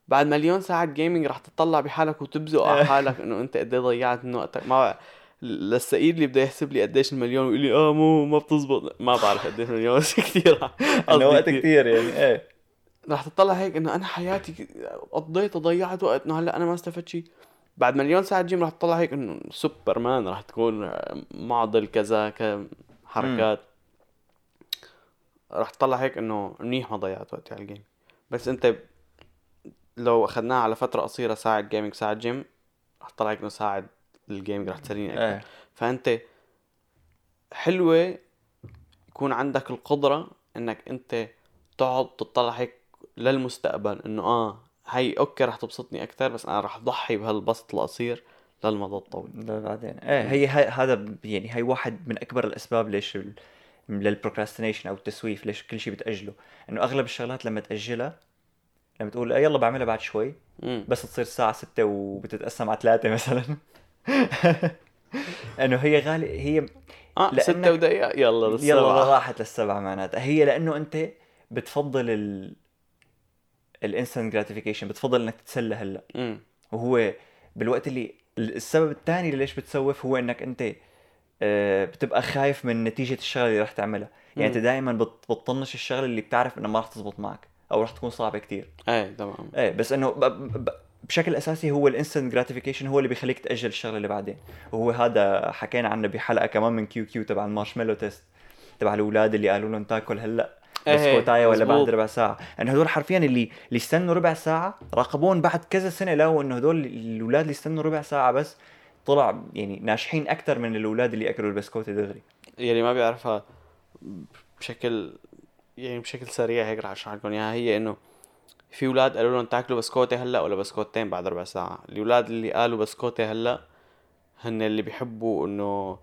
بعد مليون ساعة gaming رح تطلع بحالك وتبزق على حالك إنه أنت قد إيه ضيعت من وقتك. ما. للسئيل اللي بده يحسب لي قديش المليون ويقول لي آه مو ما بتزبط. ما بعرف قديش مليون بس كثير إنه وقت كثير يعني إيه. رح تطلع هيك إنه أنا حياتي قضيت ضيعت وقت إنه هلأ أنا ما استفدت شيء بعد مليون ساعة جيم رح تطلع هيك إنه سوبرمان رح تكون معضل كذا كحركات. رح تطلع هيك إنه منيح ما ضيعت وقتي على الجيم بس أنت لو اخذناها على فترة قصيرة ساعة gaming ساعة جيم رح تطلع إنه ساعة ال gaming رح تسليني أكثر إيه. فأنت حلوة يكون عندك القدرة إنك أنت تقعد تطلع هيك للمستقبل إنه آه هي okay رح تبسطني أكثر بس أنا رح ضحي بهالبسط القصير للمدى الطويل. بعدين. إيه هي هذا يعني هي واحد من أكبر الأسباب ليش. لل procrastination أو التسويف ليش كل شيء بتأجله. إنه أغلب الشغلات لما تأجلها لما تقول "آه يلا بعملها بعد شوي. بس تصير الساعة ستة وبتتقسم على ثلاثة مثلا. انه هي غالي هي آه ستة ودقيقة. يلا يلا للسبعة راحت للسبعة معناتها. هي لأنه أنت بتفضل ال ال instant gratification بتفضل إنك تتسلى هلأ. وهو بالوقت اللي السبب الثاني اللي ليش بتسوف هو إنك أنت آه، بتبقى خايف من نتيجة الشغلة اللي رح تعملها. يعني أنت. دائما بتطنش الشغلة اللي بتعرف إنها ما رح تزبط معك. أو رح تكون صعبة كتير إيه تمام إيه بس إنه. بشكل أساسي هو ال instant gratification هو اللي بيخليك تأجل الشغلة اللي بعدين وهو هذا حكينا عنه بحلقة كمان من كيو كيو تبع ال marshmallow test تبع الأولاد اللي قالوا لهم تاكل هلأ إيه، بسكوتاية ولا بعد. ربع ساعة لأنه هدول حرفيا اللي اللي استنوا ربع ساعة راقبوهن بعد كذا سنة لقوا إنه هدول الأولاد اللي استنوا ربع ساعة بس طلع يعني ناجحين أكثر من الأولاد اللي أكلوا البسكوته دغري يلي ما بيعرفها بشكل يعني بشكل سريع هيك رح اشرح لكم اياها هي إنه في أولاد قالوا لهم تاكلوا بسكوته هلأ ولا بسكوتين بعد ربع ساعة. الأولاد اللي قالوا بسكوته هلأ هن اللي بيحبوا إنه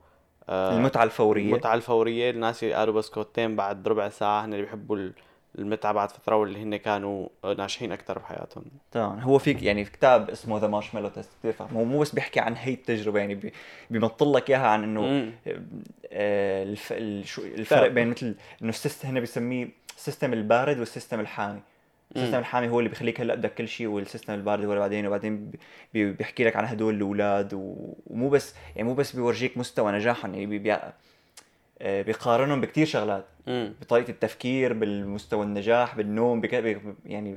آه المتعة الفورية. المتعة الفورية. الناس اللي قالوا بسكوتين بعد ربع ساعة هن اللي بيحبوا المتعه بعد فترة واللي هن كانوا ناجحين أكثر بحياتهم. تمام هو في يعني في كتاب اسمه The Marshmallow Test كثير هو مو بس بيحكي عن هي التجربة يعني بي- بيمطل لك إياها عن إنه. آه، الف... الفرق طيب. بين مثل إنه ال system هون بيسميه ال system البارد وال system الحامي. ال system الحامي هو اللي بيخليك هلأ بدك كل شيء وال system البارد هو اللي بعدين وبعدين بي- بيحكي لك عن هدول الأولاد ومو بس يعني مو بس بيورجيك مستوى نجاحهم يعني بي... آه، بيقارنهم بكتير شغلات. بطريقة التفكير بالمستوى النجاح بالنوم بك... يعني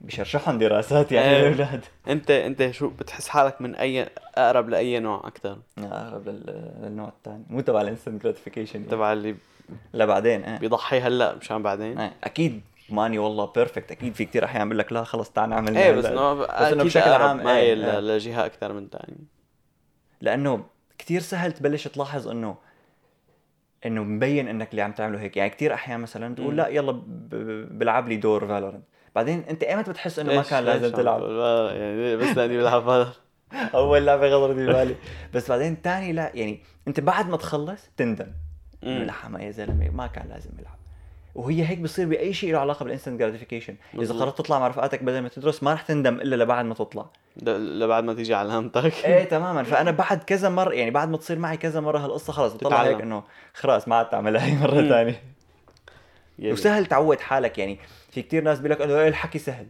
بيشرشحهم دراسات يعني إيه. الأولاد. أنت أنت شو بتحس حالك من أي أقرب لأي نوع أكثر أقرب لل... للنوع الثاني. مو تبع ال instant gratification تبع اللي لا بعدين إيه. بيضحي هلأ مشان بعدين؟ إيه أكيد. ماني والله perfect أكيد في كتير أحيان بقول لك لا خلص تعال نعمل إيه بس. إنه بس إنه بشكل عام ما هي إيه. لجهة أكثر من ثاني لأنه كتير سهل تبلش تلاحظ إنه إنه مبين إنك اللي عم تعمله هيك. يعني كتير أحيان مثلا تقول. لا يلا بلعب لي دور Valorant بعدين أنت ايمتى بتحس إنه ما كان لازم تلعب؟ يعني بس لأني بلعب هذا أول لعبة خطرت ببالي بس بعدين تاني لا يعني أنت بعد ما تخلص تندم. انه مم. لا حما يا زلمة ما كان لازم يلعب. وهي هيك بصير بأي شيء له علاقة بال instant gratification إذا. قررت تطلع مع رفقاتك بدل ما تدرس ما رح تندم إلا لبعد ما تطلع لبعد ما تيجي علامتك إيه تماما فأنا بعد كذا مره يعني بعد ما تصير معي كذا مرة هالقصة خلص تتعلم. هيك إنه خلاص ما عاد تعملها هي مرة. ثانية. وسهل تعود حالك يعني في كتير ناس بيقول لك انه إيه الحكي سهل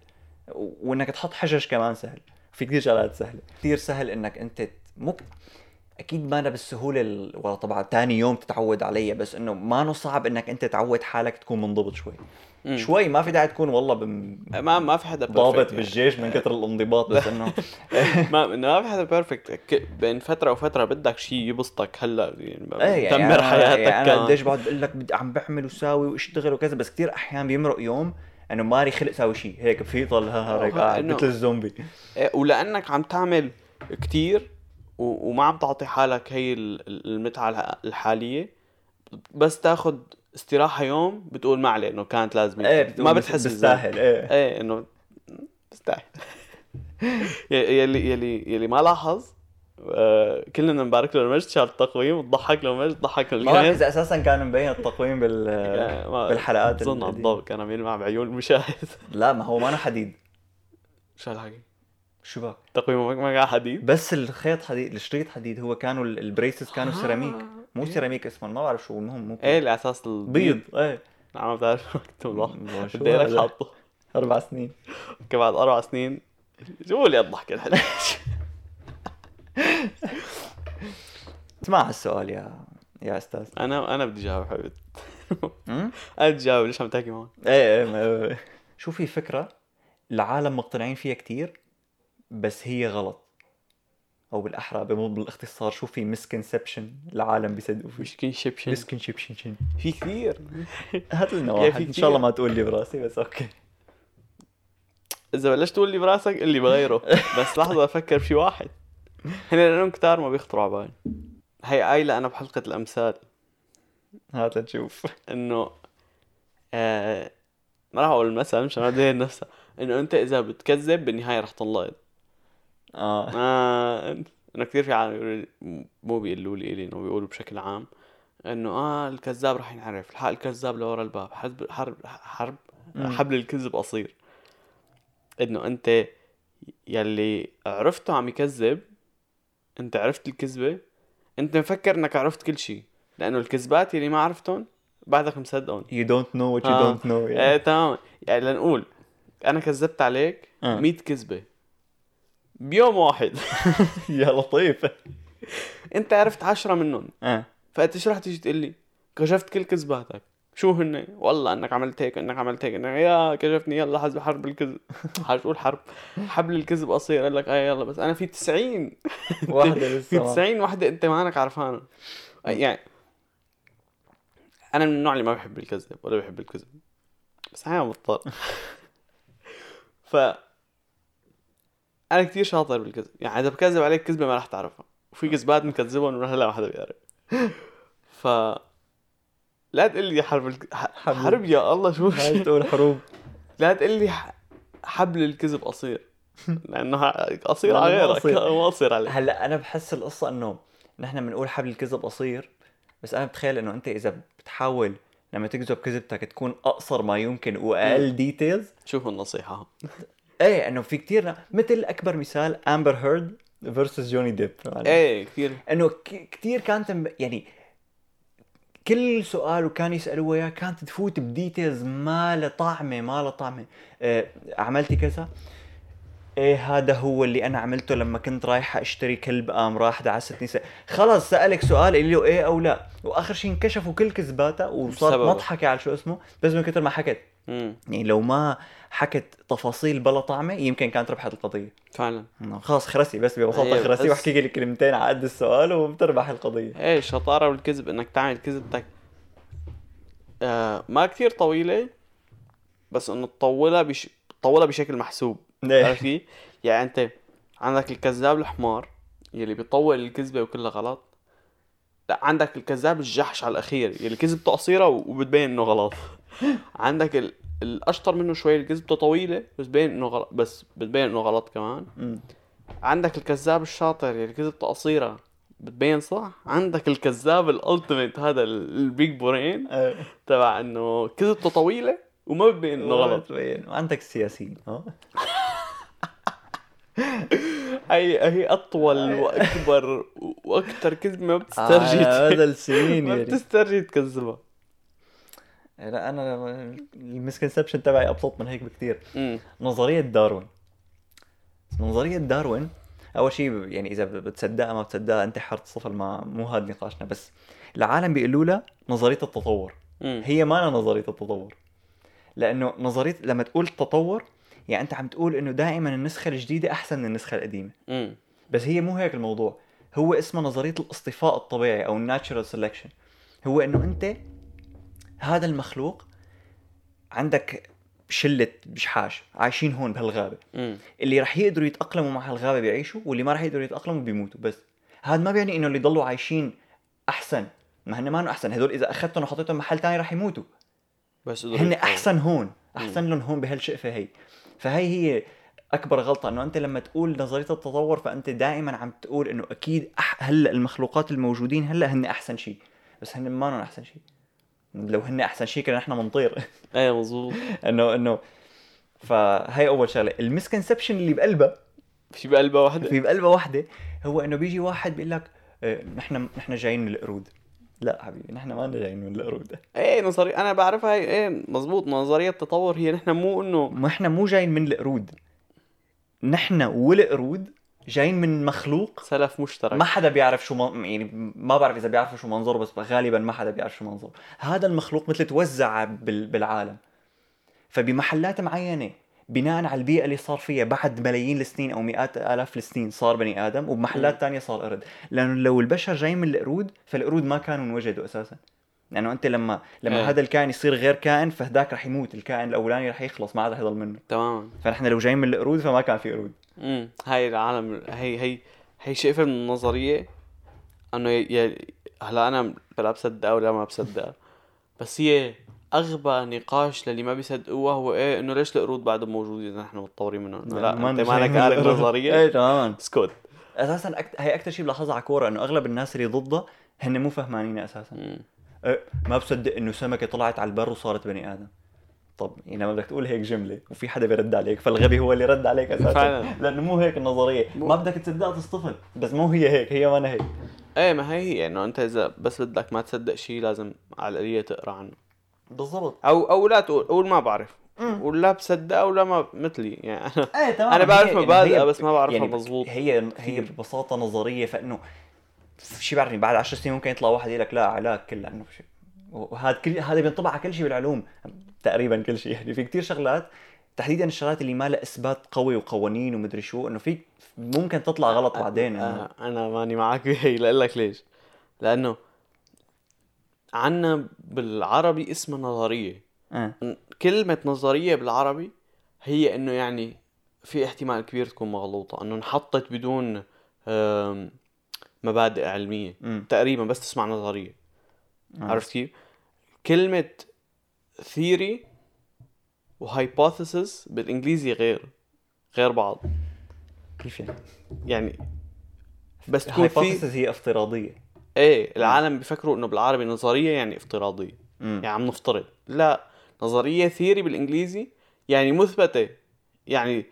وإنك تحط حجج كمان سهل في كتير شغلات سهلة كتير سهل إنك أنت مو أكيد ما أنا بالسهولة ال- ولا طبعا تاني يوم تتعود عليها بس إنه ما إنه صعب إنك أنت تعود حالك تكون منضبط شوي مم. شوي ما في داعي تكون والله بم... ما ما في حدا ضابط يعني. بالجيش من كثر الانضباط بس إنه ما انه ما في حدا بيرفكت بين فترة وفترة بدك شيء يبسطك هلأ يعني إيه يعني تدمر أنا- حياتك يعني أنا. قديش بقعد بقول لك بدي عم بعمل وساوي وأشتغل وكذا بس كثير أحيان بيمرق يوم إنه مالي خلق ساوي شيء هيك بفيطل ها ها هيك قاعد مثل الزومبي إيه، ولأنك عم تعمل كتير و... وما عم تعطي حالك هي ال- ال- المتعة الح- الحالية بس تاخذ استراحة يوم بتقول ما عليه إنه كانت لازم إيه ما بتحس بستاهل إيه. إيه إنه بستاهل يلي يلي يلي ما لاحظ آه، كلنا نبارك له المجد شال التقويم وتضحك له المجد ضحك له ما بعرف إذا أساسا كان مبين التقويم بال يعني بالحلقات اظن على القديمة. الضوء كان عم يلمع بعيون المشاهد لا ما هو ما أنا حديد. شو هالحكي؟ شو بك تقويمه ما قاعد حديد؟ بس الخيط حديد الشريط حديد هو كانوا ال- البريسز كانوا آه، سيراميك. مو إيه. سيراميك اسمه ما بعرف شو المهم مو إيه على أساس البيض بيض إيه. عم بتعرف مكتوب والله الله شو بديلك هذا؟ حاطه أربع سنين. أوكي بعد أربع سنين. شو اللي الضحك الحلو اسمع هالسؤال يا يا أستاذ. أنا أنا بدي جاوب حبيبي. أمم؟ أنا بدي جاوب ليش عم تحكي معه إيه إيه ما- شو في فكرة العالم مقتنعين فيها كتير بس هي غلط. أو بالأحرى بمو- بالاختصار شو في misconception العالم بيصدقوا فيه misconception misconception في كثير. هات لنا واحد. في إن شاء الله. ما تقول لي براسي بس أوكي. إذا بلشت تقول لي براسك قل لي بغيره. بس لحظة أفكر بشي واحد. هن لانهم كتار ما بيخطروا على بالي هي قايله أنا بحلقة الأمثال. هات لنشوف. إنه آه ما راح أقول المثل مشان ما نفسها إنه أنت إذا بتكذب بالنهاية رح تنلقط. آه آه إنه كثير في عالم مو بيقولوا لي إلي إنه بيقولوا بشكل عام إنه آه الكذاب رح ينعرف الحق الكذاب لورا الباب حرب حرب حرب. حبل الكذب قصير إنه أنت يلي عرفته عم يكذب أنت عرفت الكذبة أنت مفكر إنك عرفت كل شيء لأنه الكذبات يلي ما عرفتهم بعدك مصدقهم you don't know what you آه. don't know إيه. تمام يعني لنقول أنا كذبت عليك آه. 100 كذبة بيوم واحد. يا لطيف. انت عرفت عشرة منهم. آه. فأنت شو رح تيجي تقول لي؟ كشفت كل كذباتك. شو هن؟ والله إنك عملت هيك إنك عملت هيك. إنك يا كشفني يلا حزب حرب الكذب. حقول حرب. حبل الكذب قصير. قال لك آه يلا بس. أنا في 90 واحدة في لسه. ما- 90 وحده أنت مانك عرفانها يعني أنا من النوع اللي ما بحب الكذب ولا بحب الكذب. بس أحيانا مضطر. ف أنا كثير شاطر بالكذب. يعني إذا بكذب عليك كذبة ما راح تعرفها. وفي كذبات بنكذبهم هلا ما حدا بيعرف. ف لا تقول لي حرب الك... ح- حبل. حرب يا الله شو؟ هاي تقول حروب. لا تقول لي ح- حبل الكذب قصير. لأنه قصير على غيرك. ما قصير عليك. هلا أنا بحس القصة إنه نحن بنقول حبل الكذب قصير بس أنا بتخيل إنه أنت إذا بتحاول لما تكذب كذبتك تكون أقصر ما يمكن وأقل details شوفوا النصيحة. إيه إنه في كتير مثل أكبر مثال Amber Heard versus Johnny Depp إيه كثير إنه ك- كتير كانت يعني كل سؤال وكان يسالوه اياه كانت تفوت ب details ما له طعمة ما له طعمة. آه عملتي كذا؟ إيه هذا هو اللي أنا عملته لما كنت رايحه أشتري كلب قام راح دعستني س... خلص سألك سؤال اللي له إيه أو لا. وآخر شيء انكشفوا كل كذباتها وصارت. مضحكة على شو اسمه بس من كثر ما حكت يعني لو ما حكت تفاصيل بلا طعمة يمكن كانت ربحت القضية. فعلا. خلاص خرسي بس ببساطة أيوة، خرسي واحكي لك كلمتين على قد السؤال وبتربح القضية. إيه الشطارة بالكذب إنك تعمل كذبتك آه ما كثير طويلة بس إنه تطولها بش... تطولها بشكل محسوب. إيه. عرفت كيف؟ يعني أنت عندك الكذاب الحمار يلي بيطول الكذبة وكلها غلط. لا عندك الكذاب الجحش على الأخير يلي كذبته قصيره وبتبين إنه غلط. عندك ال... الأشطر منه شوي اللي كذبته طويلة بس بين إنه غلط بس بتبين إنه غلط كمان. مم. عندك الكذاب الشاطر اللي كذبته قصيرة بتبين صح؟ عندك الكذاب ال ultimate هذا ال- ال big brain. تبع إنه كذبته طويلة وما بتبين إنه غلط. وين وعندك السياسيين ها؟ هي هي أطول وأكبر وأكثر كذبة ما آه، بتسترجي هذا السنين ما يعني بتسترجي تكذبها. لا أنا المسكنسبشن تبعي أبسط من هيك بكثير نظرية داروين. نظرية داروين أول شيء يعني إذا بتصدقها ما بتصدقها أنت حر تصفل ما مو هذا نقاشنا بس العالم بيقولوا لها نظرية التطور. امم هي ما نظرية التطور. لأنه نظريه لما تقول تطور يعني أنت عم تقول إنه دائما النسخة الجديدة أحسن من النسخة القديمة. امم بس هي مو هيك الموضوع. هو اسمه نظرية الاصطفاء الطبيعي أو الناتشرال سelection هو إنه أنت هذا المخلوق عندك شلة بشحاش عايشين هون بهالغابة. امم اللي رح يقدروا يتأقلموا مع هالغابة بيعيشوا واللي ما رح يقدروا يتأقلموا بيموتوا بس. هذا ما بيعني إنه اللي ضلوا عايشين أحسن. ما هن ما أحسن. هدول إذا أخذتهم وحطيتهم محل تاني رح يموتوا. بس هن أحسن هون. أحسن لهم هون بهالشقفة هي. فهي هي أكبر غلطة إنه أنت لما تقول نظرية التطور فأنت دائما عم تقول إنه أكيد أح... هلأ المخلوقات الموجودين هلأ هن أحسن شيء بس هن ما أحسن شيء لو هن أحسن شيء كنا نحن بنطير إيه مزبوط إنه إنه. فهي أول شغلة. المسكنسبشن اللي بقلبها في بقلبها وحدة في بقلبها واحدة هو إنه بيجي واحد بيقول لك آه، نحن نحن جايين من القرود. لا حبيبي نحن ما جايين من القرود. إيه نظرية أنا بعرفها هي إيه مزبوط نظرية التطور هي نحن مو إنه ما إحنا مو جايين من القرود. نحن والقرود جايين من مخلوق سلف مشترك. ما حدا بيعرف شو من... يعني ما بعرف إذا بيعرفوا شو منظره بس غالبا ما حدا بيعرف شو منظره هذا المخلوق مثل توزع بال... بالعالم. فبمحلات معينة بناء على البيئة اللي صار فيها بعد ملايين السنين أو مئات آلاف السنين صار بني آدم وبمحلات تانية صار قرد. لأنه لو البشر جايين من القرود فالقرود ما كانوا انوجدوا أساسا. لأنه أنت لما لما إيه. هذا الكائن يصير غير كائن فهداك رح يموت. الكائن الأولاني رح يخلص ما عاد رح يضل منه. تماما. فنحن لو جايين من القرود فما كان في قرود. امم هاي العالم هي هي هي شايفة من النظرية إنه ي... هلا أنا لا بصدقها ولا ما بصدقها بس هي أغبى نقاش للي ما بيصدقوها هو إيه إنه ليش القرود بعدهم موجودين اذا نحن متطورين منهم؟ لا ما أنت مالك القرود. نظرية؟ إيه تماما. اسكت. أساسا أكت... هي أكثر شيء بلاحظها على كورة إنه أغلب الناس اللي ضدها هن مو فهمانين أساسا. إيه ما بصدق إنه سمكه طلعت على البر وصارت بني آدم. طب يعني لما بدك تقول هيك جملة وفي حدا بيرد عليك فالغبي هو اللي رد عليك أساسا. فعلا. لأنه مو هيك النظرية. مو- ما بدك تصدقها تصطفل بس مو هي هيك هي ما هيك. إيه ما هي هي إنه أنت إذا بس بدك ما تصدق شيء لازم على القليلة تقرأ عنه. بالضبط. أو أو لا تقول قول ما بعرف. ولا بصدقها ولا ما مثلي يعني أنا إيه تمام. أنا بعرف يعني مبادئها بس ما بعرفها يعني مظبوط. هي هي. ببساطة نظرية فإنه شي بعرفني بعد 10 سنين ممكن يطلع واحد يقول لك لا علاج كل لأنه شيء وهذا كل هذا بينطبق على كل شيء بالعلوم تقريبا كل شيء. يعني في كتير شغلات تحديدا الشغلات اللي ما لها إثبات قوي وقوانين ومدري شو إنه في ممكن تطلع غلط بعدين. آه، أنا ماني معك بهي لأقول لك ليش. لأنه عنا بالعربي اسمها نظرية. إيه كلمة نظرية بالعربي هي إنه يعني في احتمال كبير تكون مغلوطة إنه انحطت بدون مبادئ علمية. امم تقريبا بس تسمع نظرية. آه. عرفت كيف؟ كلمة ثيري و hypothesis بالإنجليزي غير غير بعض. كيف يعني؟ يعني بس تكون في هي افتراضية. إيه العالم بيفكروا إنه بالعربي نظرية يعني افتراضية. امم يعني عم نفترض. لا نظرية theory بالإنجليزي يعني مثبتة. يعني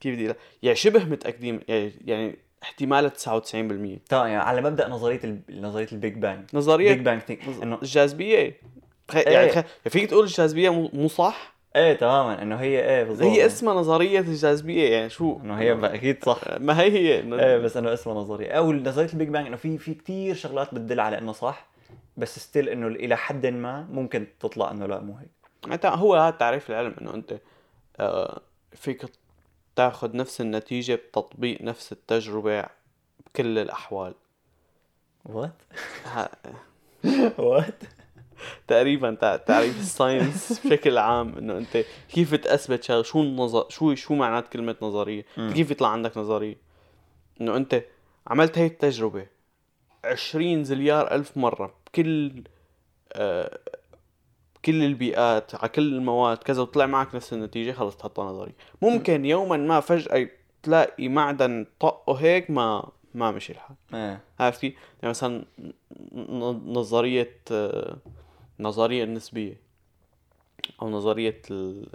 كيف بدي؟ يعني شبه متأكدين يعني يعني احتمالها 99% تمام يعني على مبدأ نظرية ال... نظرية ال Big Bang نظرية Big Bang إنه الجاذبية. خ- يعني إيه. خ- فيك تقول الجاذبية مو صح؟ إيه تماما. إنه هي إيه بالضبط. هي اسمها نظرية الجاذبية يعني شو؟ إنه هي أكيد صح. ما هي هي. إنه- إيه بس إنه اسمها نظرية. أو نظرية ال Big Bang إنه في في كثير شغلات بتدل على إنه صح بس still إنه إلى حد ما ممكن تطلع إنه لا مو هيك. هو هذا تعريف العلم إنه أنت آه، فيك تاخذ نفس النتيجة بتطبيق نفس التجربة بكل الأحوال. what what تقريبا تع- تعريف ال science بشكل عام إنه أنت كيف تثبت شغلة؟ شو النظر شو شو معنات كلمة نظرية؟ مم. كيف يطلع عندك نظرية؟ إنه أنت عملت هاي التجربة عشرين زليار ألف مرة بكل آه بكل البيئات على كل المواد كذا وطلع معك نفس النتيجة خلص تحطها نظري. ممكن يوما ما فجأة تلاقي معدن طقه هيك ما ما مشي الحال. إيه. عرفت كيف؟ يعني مثلا ن- نظرية آه، النظرية النسبية أو نظرية ال-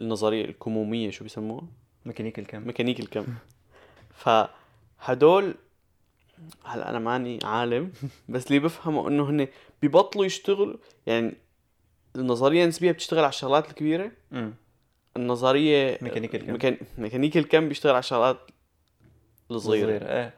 النظرية الكمومية شو بيسموها؟ ميكانيك الكم. ميكانيك الكم. فهدول هلأ أنا ماني عالم بس اللي بفهمه إنه هن ببطلوا يشتغلوا يعني النظرية النسبية بتشتغل على الشغلات الكبيرة. امم النظرية ميكانيك الكم. ميكان... الكم بيشتغل على الشغلات الصغيرة. صغير إيه.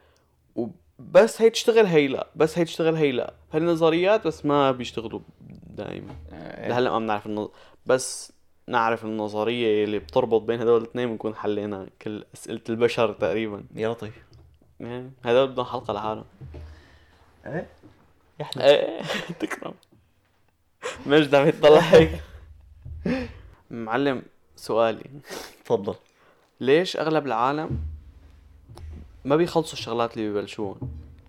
وبس هي تشتغل هي لا بس هي تشتغل هي لا هالنظريات بس ما بيشتغلوا دائما إيه. لهلأ ما بنعرف النظ... بس نعرف النظرية اللي بتربط بين هدول الاثنين بنكون حلينا كل أسئلة البشر تقريبا. يا لطيف. يعني هدول بدهم حلقة لحالهم إيه. يا حلو إيه تكرم. مجد عم يطلع هيك معلم سؤالي. تفضل. ليش أغلب العالم ما بيخلصوا الشغلات اللي ببلشوهم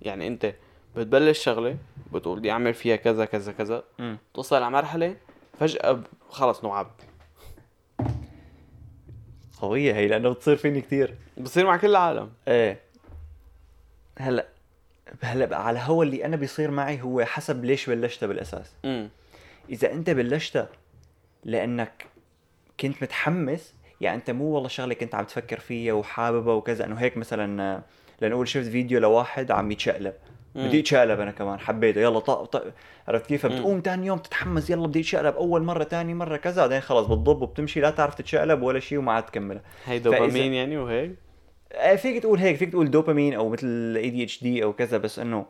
يعني أنت بتبلش شغلة بتقول بدي أعمل فيها كذا كذا كذا امم توصل على مرحلة فجأة خلص نوعب قوية هي لأنه بتصير فيني كثير بصير مع كل العالم. إيه. هلأ هلأ على هو اللي أنا بيصير معي هو حسب ليش بلشتها بالأساس. امم إذا أنت بلشتها لأنك كنت متحمس يعني أنت مو والله شغلة كنت عم تفكر فيها وحاببها وكذا. إنه هيك مثلا لنقول شفت فيديو لواحد عم يتشقلب. بدي أتشقلب أنا كمان حبيته. يلا طق طق. عرفت كيف. بتقوم ثاني يوم تتحمس يلا بدي أتشقلب. أول مرة ثاني مرة كذا. بعدين خلص بتضب وبتمشي لا تعرف تتشقلب ولا شيء وما عاد تكملها. هي دوبامين يعني وهيك؟ آه، فيك تقول هيك فيك تقول دوبامين أو مثل اي دي اتش دي أو كذا بس إنه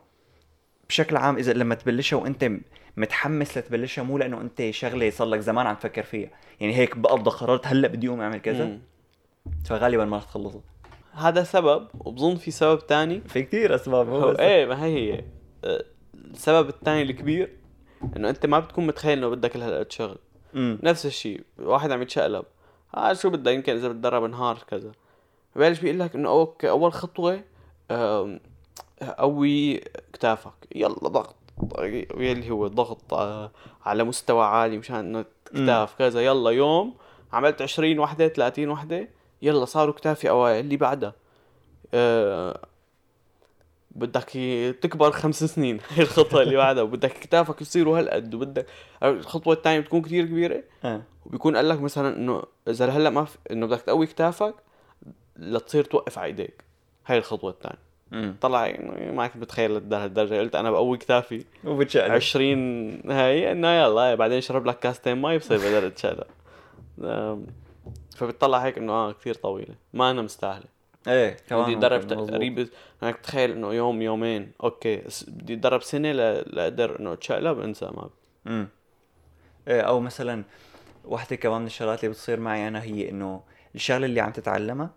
بشكل عام إذا لما تبلشها وأنت متحمس لتبلشها مو لأنه أنت شغلة صار لك زمان عم تفكر فيها. يعني هيك بقبضه قررت هلأ بدي أقوم أعمل كذا. مم. فغالبا ما رح تخلصها هذا سبب وبظن في سبب تاني. في كثير أسباب هو إيه ما هي هي. آه، السبب الثاني الكبير إنه أنت ما بتكون متخيل إنه بدك هالقد شغل. امم نفس الشيء واحد عم يتشقلب. ها شو بدك؟ يمكن إذا بتدرب نهار كذا. ببلش بيقول لك إنه أوكي أول خطوة قوي كتافك. يلا ضغط. اللي هو ضغط آه، على مستوى عالي مشان إنه كتاف كذا. يلا يوم عملت 20 وحدة 30 وحدة. يلا صاروا كتافي أوائل. اللي بعدها آه، بدك تكبر خمس سنين. هي الخطوة اللي بعدها. وبدك كتافك يصيروا هالقد وبدك الخطوة الثانية بتكون كثير كبيرة. آه. وبيكون قال لك مثلا إنه إذا هلأ ما في إنه بدك تقوي كتافك لتصير توقف على إيديك. هاي الخطوة الثانية طلع إنه ما كنت بتخيل لهالدرجة. قلت أنا بقوي كتافي. وبتشقلب. 20 هاي إنه يلا بعدين اشرب لك كاستين مي بصير بقدر اتشقلب فبتطلع هيك إنه آه كثير طويلة. ما أنا مستاهلة. إيه كمان بدي اتدرب. تقريبا انك تخيل إنه يوم يومين. أوكي بدي اتدرب سنة لأقدر إنه أتشقلب انسى ما امم إيه أو مثلا واحدة كمان من الشغلات اللي بتصير معي أنا هي إنه الشغلة اللي عم تتعلمها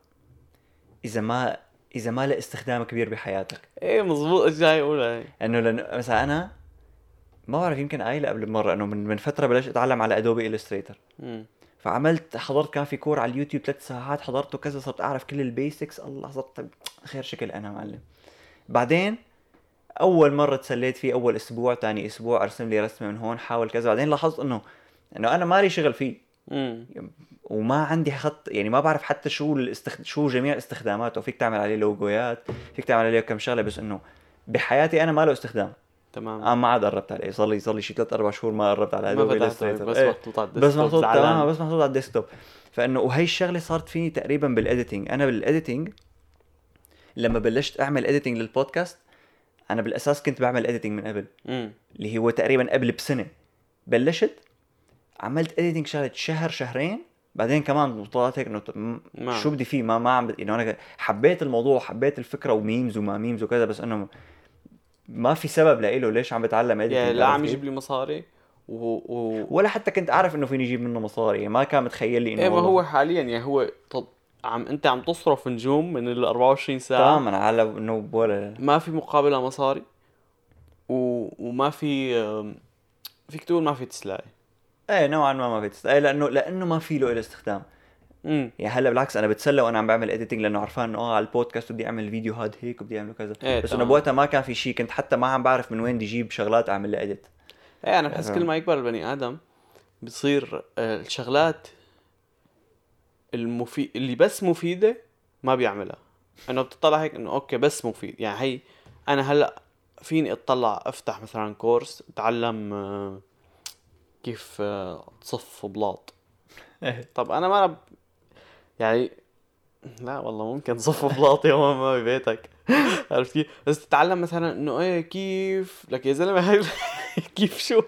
إذا ما إذا ما له استخدام كبير بحياتك. إيه مزبوط إيش جاي اقولها هي إنه لأن مثلا أنا ما بعرف يمكن قايله قبل بمره إنه من من فترة بلشت أتعلم على Adobe Illustrator. فعملت حضرت كان في course على اليوتيوب ثلاث ساعات حضرته كذا صرت أعرف كل ال basics. الله صرت خير شكل أنا معلم. بعدين أول مرة تسليت فيه أول أسبوع ثاني أسبوع أرسم لي رسمة من هون حاول كذا. بعدين لاحظت انه إنه أنا مالي شغل فيه. وما عندي خط يعني ما بعرف حتى شو الاستخد... شو جميع استخداماته فيك تعمل عليه لوجويات فيك تعمل عليه كم شغلة بس إنه بحياتي أنا ما له استخدام تمام أنا ما عاد قربت عليه صار لي صار لي شي ثلاث أربع شهور ما قربت على ما Adobe. بس إيه. محطوط على بس ال desktop محطوط زعلان. تمام بس محطوط على ال desktop فإنه وهي الشغلة صارت فيني تقريبا بال editing أنا بال editing لما بلشت أعمل editing للبودكاست أنا بالأساس كنت بعمل editing من قبل مم. اللي هو تقريبا قبل بسنة بلشت عملت editing شغلة شهر شهرين بعدين كمان طلعت هيك إنه. شو بدي فيه؟ ما ما عم انه أنا حبيت الموضوع حبيت الفكرة و memes وما memes وكذا بس إنه ما في سبب لإله ليش عم بتعلم editing يعني لا عم يجيب لي مصاري و, و... ولا حتى كنت عارف إنه فيني أجيب منه مصاري يعني ما كان متخيل لي إنه إيه ما هو حاليا يعني هو طب عم أنت عم تصرف نجوم من ال 24 ساعة. تماما على إنه ولا ما في مقابلها مصاري و... وما في فيك تقول ما في تسلاي. إيه نوعا ما ما في تست... إيه لأنه لأنه ما في له استخدام. امم يعني هلأ بالعكس أنا بتسلى وأنا عم بعمل editing لأنه عرفان إنه آه على البودكاست بدي أعمل فيديو هاد هيك وبدي أعمل كذا. إيه بس. إنه بوقتها ما كان في شيء كنت حتى ما عم بعرف من وين بدي أجيب شغلات أعمل لها edit إيه أنا بحس فاهم. كل ما يكبر البني آدم بتصير آه، الشغلات المفيد اللي بس مفيدة ما بيعملها. إنه بتطلع هيك إنه أوكي بس مفيد. يعني هي أنا هلأ فيني أطلع أفتح مثلا course أتعلم آه، كيف آه، تصف بلاط طب أنا ما أنا ب- يعني لا والله ممكن تصف بلاط يوم ما ببيتك عرفت كيف؟ بس تتعلم مثلا إنه إيه كيف لك يا زلمة هاي كيف شو؟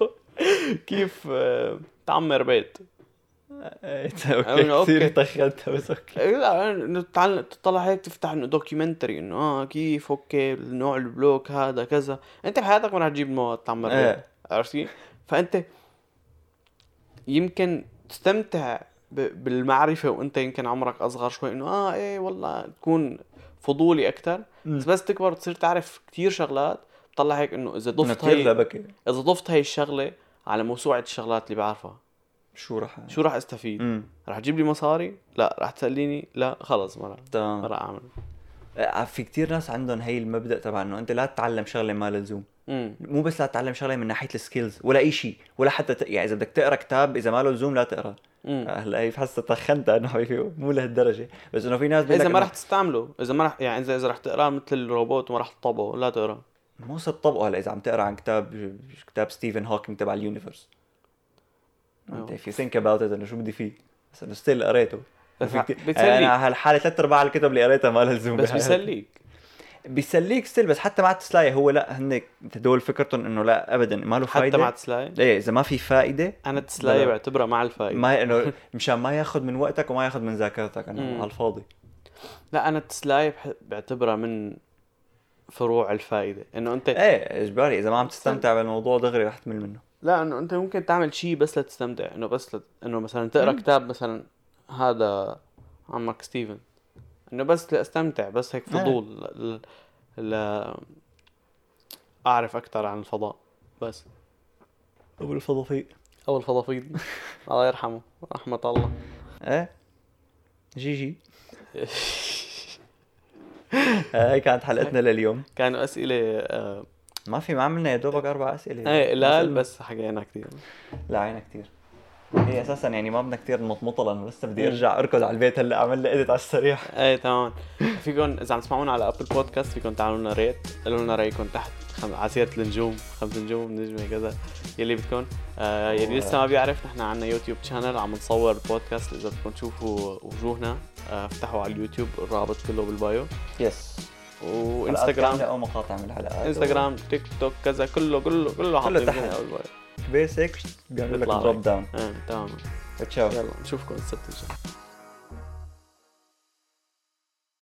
كيف آه، تعمر بيت أوكي أوكي. كثير تخنتها بس أوكي إيه لا إنه تتعلم تطلع هيك تفتح إنه documentary إنه آه كيف أوكي نوع ال block هذا كذا أنت بحياتك ما رح تجيب مواد تعمر بيت إيه. عرفت كيف؟ فأنت يمكن تستمتع بالمعرفة وأنت يمكن عمرك أصغر شوي إنه آه إيه والله تكون فضولي أكثر بس بس تكبر تصير تعرف كتير شغلات بتطلع هيك إنه إذا ضفت كثير هي لبكه إذا ضفت هي الشغلة على موسوعة الشغلات اللي بعرفها شو رح شو راح أستفيد؟ امم راح تجيب لي مصاري؟ لا راح تسليني؟ لا خلص ما ما تمام راح أعمل في كثير ناس عندهم هي المبدأ تبع إنه أنت لا تتعلم شغلة ما لزوم مو بس لا تتعلم شغلة من ناحية ال skills ولا اي شيء ولا حتى ت... يعني إذا بدك تقرأ كتاب إذا ما له لزوم لا تقرأ. امم هلا هي حاسه تخنتها انه حبيبي مو لهالدرجة. بس إنه في ناس إذا ما راح تستعمله إذا ما راح يعني اذا إذا راح تقراه مثل الروبوت وما راح تطبقه لا تقرأ. مو صرت طبقه هلا إذا عم تقرأ عن كتاب كتاب ستيفن هوكينج تبع ال universe. أنت if you think about it إنه شو بدي فيه؟ بس إنه still قريته. في كتير- بتسليك. أنا هالحالة ثلاث أرباع الكتب اللي قريتها ما لها لزوم بس. بيسليك. بيسليك still بس حتى مع التسلاية هو لا هن هدول فكرتهم إنه لا ابدا ما له حتى فايدة. مع تسلاي؟ إيه إذا ما في فائده أنا بلا. بعتبرها مع الفايدة. ما إنه مشان ما ياخذ من وقتك وما ياخذ من ذاكرتك مم. على الفاضي. لا أنا التسلاية بح- بعتبرها من فروع الفائدة إنه أنت إيه إجباري. إذا ما عم تستمتع بالموضوع دغري رح تمل منه. لا إنه أنت ممكن تعمل شيء بس لتستمتع إنه بس لت... إنه مثلا تقرأ كتاب مثلا هذا عمك ستيفن. إنه بس لأستمتع بس هيك إيه. فضول ل... ل... أعرف أكثر عن الفضاء بس. أبو الفضافير أو الفضافيض الله يرحمه. رحمة الله. إيه GG. آه، هي كانت حلقتنا لليوم. كانوا أسئلة آه... ما في ما عملنا يا دوبك أربع أسئلة. إيه قلال بس حكينا كثير لا عينا كثير هي أساسا يعني ما بدنا كثير نمطمطه لأنه لسه بدي أرجع أركض على البيت هلأ اعمل لي edit على السريع. إيه تمام. فيكم إذا عم تسمعونا على Apple Podcast فيكم تعملوا لنا rate قولوا لنا رايكم تحت. خم... على سيرة النجوم. خمس نجوم نجمة كذا. يلي بدكم آه يلي لسه ما بيعرف نحن عنا يوتيوب channel عم نصور بودكاست إذا بدكم تشوفوا وجوهنا آه افتحوا على اليوتيوب الرابط كله بال bio. Yes وإنستغرام. أو مقاطع من الحلقات إنستغرام تيك توك كذا كله كله كله حاطين تحت. فينا بال bio basic بيعمل لك. drop down إيه تمام. تشاو يلا نشوفكم السبت الجاي